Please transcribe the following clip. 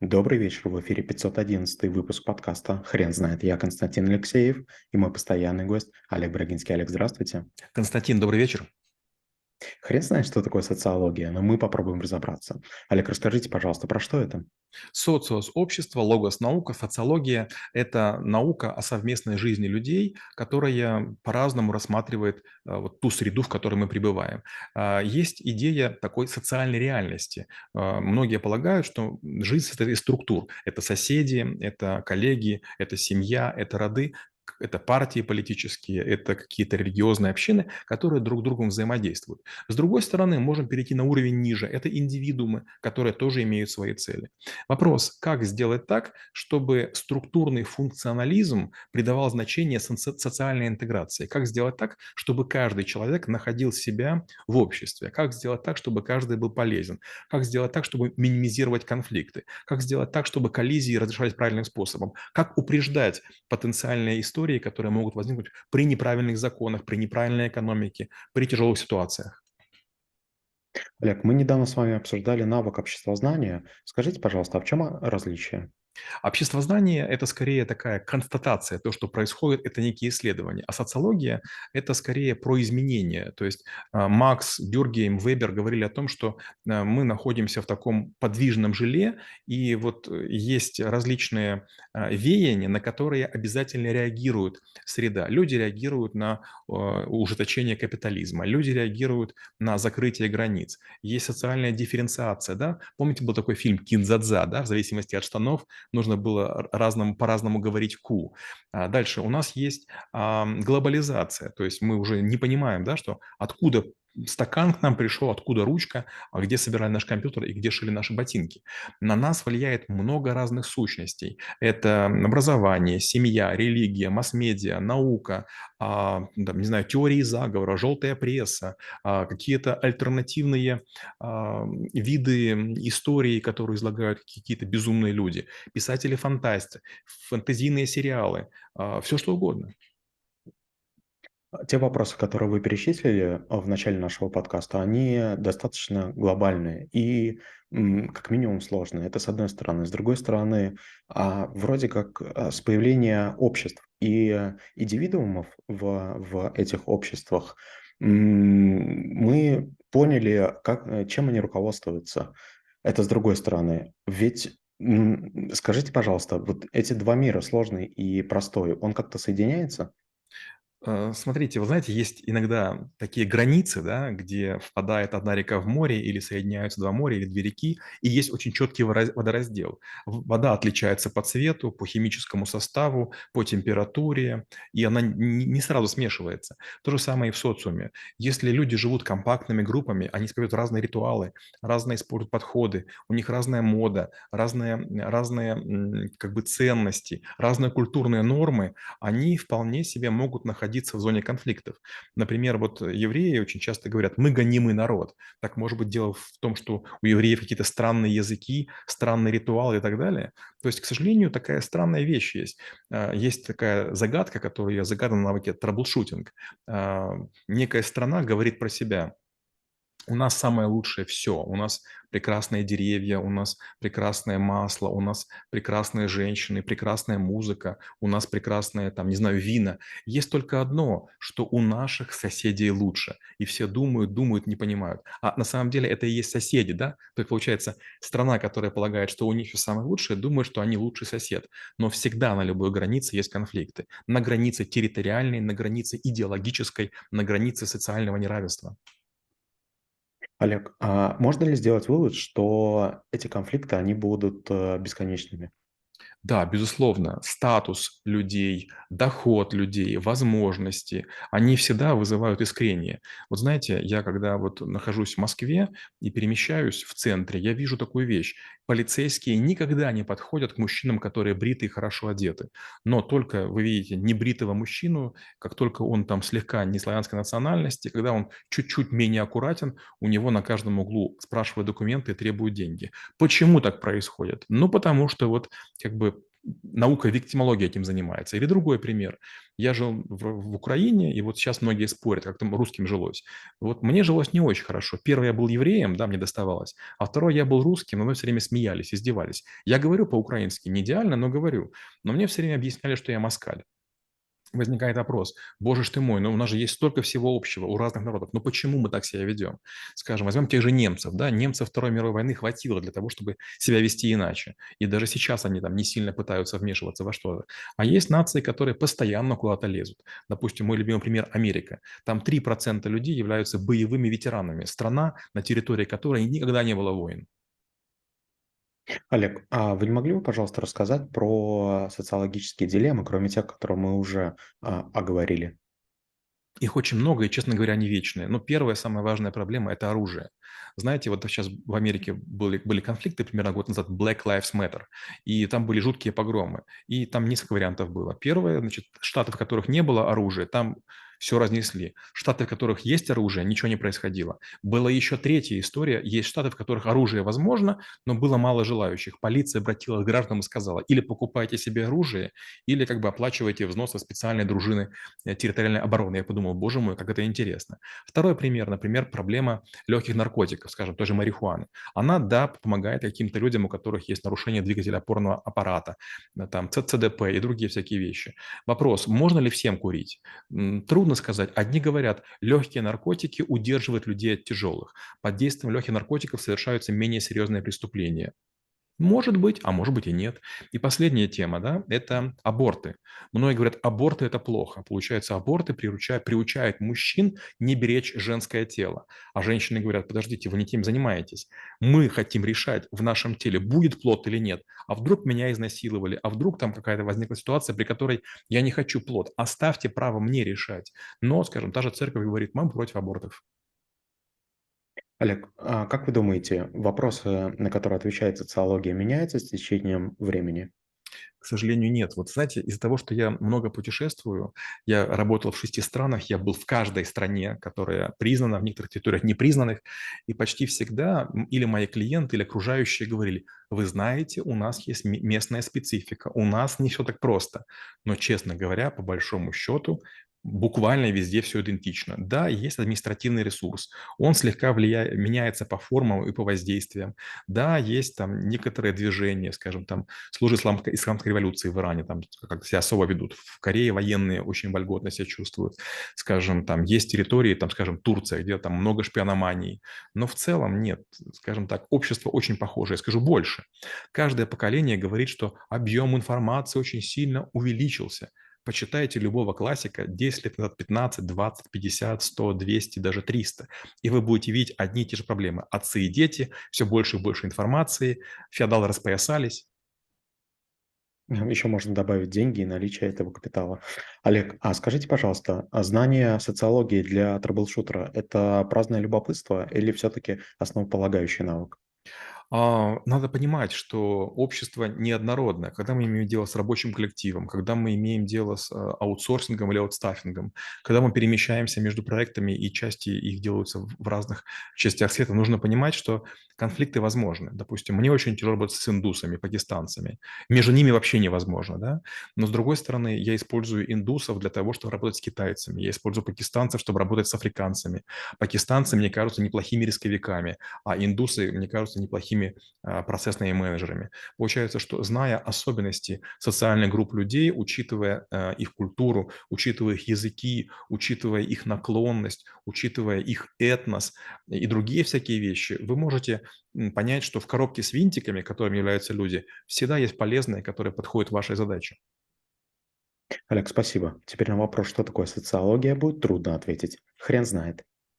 Добрый вечер, в эфире 511 выпуск подкаста «Хрен знает». Я Константин Алексеев и мой постоянный гость Олег Брагинский. Олег, здравствуйте. Константин, добрый вечер. Хрен знает, что такое социология, но мы попробуем разобраться. Олег, расскажите, пожалуйста, про что это? Социос– общество, логос– наука, социология– это наука о совместной жизни людей, которая по-разному рассматривает а, вот ту среду, в которой мы пребываем. А, есть идея такой социальной реальности. А, многие полагают, что жизнь состоит из структур. Это соседи, это коллеги, это семья, это роды это партии политические, это какие-то религиозные общины, которые друг с другом взаимодействуют. С другой стороны, можем перейти на уровень ниже. Это индивидуумы, которые тоже имеют свои цели. Вопрос, как сделать так, чтобы структурный функционализм придавал значение социальной интеграции? Как сделать так, чтобы каждый человек находил себя в обществе? Как сделать так, чтобы каждый был полезен? Как сделать так, чтобы минимизировать конфликты? Как сделать так, чтобы коллизии разрешались правильным способом? Как упреждать потенциальные истории истории, которые могут возникнуть при неправильных законах, при неправильной экономике, при тяжелых ситуациях. Олег, мы недавно с вами обсуждали навык обществознания. Скажите, пожалуйста, а в чем различие? Обществознание – это скорее такая констатация, то, что происходит, это некие исследования. А социология – это скорее про изменения. То есть а, Макс, Дюргейм, Вебер говорили о том, что а, мы находимся в таком подвижном желе, и вот э, есть различные а, веяния, на которые обязательно реагирует среда. Люди реагируют на ужесточение капитализма, люди реагируют на закрытие границ. Есть социальная дифференциация. Да? Помните, был такой фильм «Кинзадза», да? в зависимости от штанов нужно было разному, по-разному говорить ку. А дальше у нас есть глобализация, то есть мы уже не понимаем, да, что откуда стакан к нам пришел, откуда ручка, а где собирали наш компьютер и где шили наши ботинки. На нас влияет много разных сущностей. Это образование, семья, религия, масс-медиа, наука, а, там, не знаю, теории заговора, желтая пресса, а, какие-то альтернативные а, виды истории, которые излагают какие-то безумные люди, писатели-фантасты, фэнтезийные сериалы, все что угодно. Те вопросы, которые вы перечислили а, в начале нашего подкаста, они достаточно глобальные и как минимум сложные. Это с одной стороны. С другой стороны, а, вроде как а, с появления обществ и индивидуумов в, в этих обществах мы поняли, как, чем они руководствуются. Это с другой стороны. Ведь скажите, пожалуйста, вот эти два мира, сложный и простой, он как-то соединяется? Э, смотрите, вы знаете, есть иногда такие границы, да, где впадает одна река в море или соединяются два моря или две реки, и есть очень четкий водораздел. Вода отличается по цвету, по химическому составу, по температуре, и она не сразу смешивается. То же самое и в социуме. Если люди живут компактными группами, они исповедуют разные ритуалы, разные используют подходы, у них разная мода, разные, разные как бы ценности, разные культурные нормы, они вполне себе могут находиться находиться в зоне конфликтов. Например, вот евреи очень часто говорят, мы гонимый народ. Так может быть дело в том, что у евреев какие-то странные языки, странные ритуалы и так далее. То есть, к сожалению, такая странная вещь есть. А, есть такая загадка, которую я загадал на навыке траблшутинг. А, некая страна говорит про себя, у нас самое лучшее все. У нас прекрасные деревья, у нас прекрасное масло, у нас прекрасные женщины, прекрасная музыка, у нас прекрасные, там, не знаю, вина. Есть только одно, что у наших соседей лучше. И все думают, думают, не понимают. А на самом деле это и есть соседи, да? То есть получается, страна, которая полагает, что у них все самое лучшее, думает, что они лучший сосед. Но всегда на любой границе есть конфликты. На границе территориальной, на границе идеологической, на границе социального неравенства. Олег, а можно ли сделать вывод, что эти конфликты, они будут э, бесконечными? Да, безусловно, статус людей, доход людей, возможности, они всегда вызывают искрение. Вот знаете, я когда вот нахожусь в Москве и перемещаюсь в центре, я вижу такую вещь. Полицейские никогда не подходят к мужчинам, которые бриты и хорошо одеты. Но только вы видите небритого мужчину, как только он там слегка не славянской национальности, когда он чуть-чуть менее аккуратен, у него на каждом углу спрашивают документы и требуют деньги. Почему так происходит? Ну, потому что вот как бы наука виктимологии этим занимается. Или другой пример. Я жил в, в Украине, и вот сейчас многие спорят, как там русским жилось. Вот мне жилось не очень хорошо. Первый я был евреем, да, мне доставалось, а второй я был русским, но мы все время смеялись, издевались. Я говорю по-украински, не идеально, но говорю. Но мне все время объясняли, что я москаль возникает вопрос, боже ж ты мой, но у нас же есть столько всего общего у разных народов, но почему мы так себя ведем? Скажем, возьмем тех же немцев, да, немцев Второй мировой войны хватило для того, чтобы себя вести иначе, и даже сейчас они там не сильно пытаются вмешиваться во что-то. А есть нации, которые постоянно куда-то лезут. Допустим, мой любимый пример – Америка. Там 3% людей являются боевыми ветеранами, страна, на территории которой никогда не было войн. Олег, а вы не могли бы, пожалуйста, рассказать про социологические дилеммы, кроме тех, которые мы уже а, оговорили? Их очень много, и, честно говоря, они вечные. Но первая, самая важная проблема– это оружие. Знаете, вот сейчас в Америке были, были конфликты примерно год назад, Black Lives Matter, и там были жуткие погромы, и там несколько вариантов было. Первое, значит, штаты, в которых не было оружия, там все разнесли. Штаты, в которых есть оружие, ничего не происходило. Была еще третья история. Есть штаты, в которых оружие возможно, но было мало желающих. Полиция обратилась к гражданам и сказала, или покупайте себе оружие, или как бы оплачивайте взносы специальной дружины э, территориальной обороны. Я подумал, боже мой, как это интересно. Второй пример, например, проблема легких наркотиков, скажем, тоже марихуаны. Она, да, помогает каким-то людям, у которых есть нарушение двигателя опорного аппарата, э, там, ЦЦДП и другие всякие вещи. Вопрос, можно ли всем курить? Трудно трудно сказать. Одни говорят, легкие наркотики удерживают людей от тяжелых. Под действием легких наркотиков совершаются менее серьезные преступления. Может быть, а может быть и нет. И последняя тема, да, это аборты. Многие говорят, аборты это плохо. Получается, аборты приучают, приучают мужчин не беречь женское тело. А женщины говорят, подождите, вы не тем занимаетесь. Мы хотим решать в нашем теле, будет плод или нет. А вдруг меня изнасиловали, а вдруг там какая-то возникла ситуация, при которой я не хочу плод. Оставьте право мне решать. Но, скажем, та же церковь говорит, мы против абортов. Олег, а как вы думаете, вопросы, на которые отвечает социология, меняются с течением времени? К сожалению, нет. Вот знаете, из-за того, что я много путешествую, я работал в шести странах, я был в каждой стране, которая признана, в некоторых территориях непризнанных, и почти всегда или мои клиенты, или окружающие говорили, вы знаете, у нас есть местная специфика, у нас не все так просто. Но, честно говоря, по большому счету, буквально везде все идентично. Да, есть административный ресурс, он слегка влияет, меняется по формам и по воздействиям. Да, есть там некоторые движения, скажем, там служи исламской, исламской революции в Иране, там как себя особо ведут. В Корее военные очень вольготно себя чувствуют. Скажем, там есть территории, там, скажем, Турция, где там много шпиономании. Но в целом нет. Скажем так, общество очень похоже. Я скажу больше. Каждое поколение говорит, что объем информации очень сильно увеличился. Почитайте любого классика 10 лет назад, 15, 20, 50, 100, 200, даже 300. И вы будете видеть одни и те же проблемы. Отцы и дети, все больше и больше информации, феодалы распоясались. Еще можно добавить деньги и наличие этого капитала. Олег, а скажите, пожалуйста, а знание социологии для troubleshooter а – это праздное любопытство или все-таки основополагающий навык? А, надо понимать, что общество неоднородное. Когда мы имеем дело с рабочим коллективом, когда мы имеем дело с а, аутсорсингом или аутстаффингом, когда мы перемещаемся между проектами и части их делаются в разных частях света, нужно понимать, что конфликты возможны. Допустим, мне очень тяжело работать с индусами, пакистанцами. Между ними вообще невозможно, да? Но с другой стороны, я использую индусов для того, чтобы работать с китайцами. Я использую пакистанцев, чтобы работать с африканцами. Пакистанцы мне кажутся неплохими рисковиками, а индусы мне кажутся неплохими такими а, процессными менеджерами. Получается, что зная особенности социальных групп людей, учитывая а, их культуру, учитывая их языки, учитывая их наклонность, учитывая их этнос и другие всякие вещи, вы можете понять, что в коробке с винтиками, которыми являются люди, всегда есть полезные, которые подходят вашей задаче. Олег, спасибо. Теперь на вопрос, что такое социология, будет трудно ответить. Хрен знает.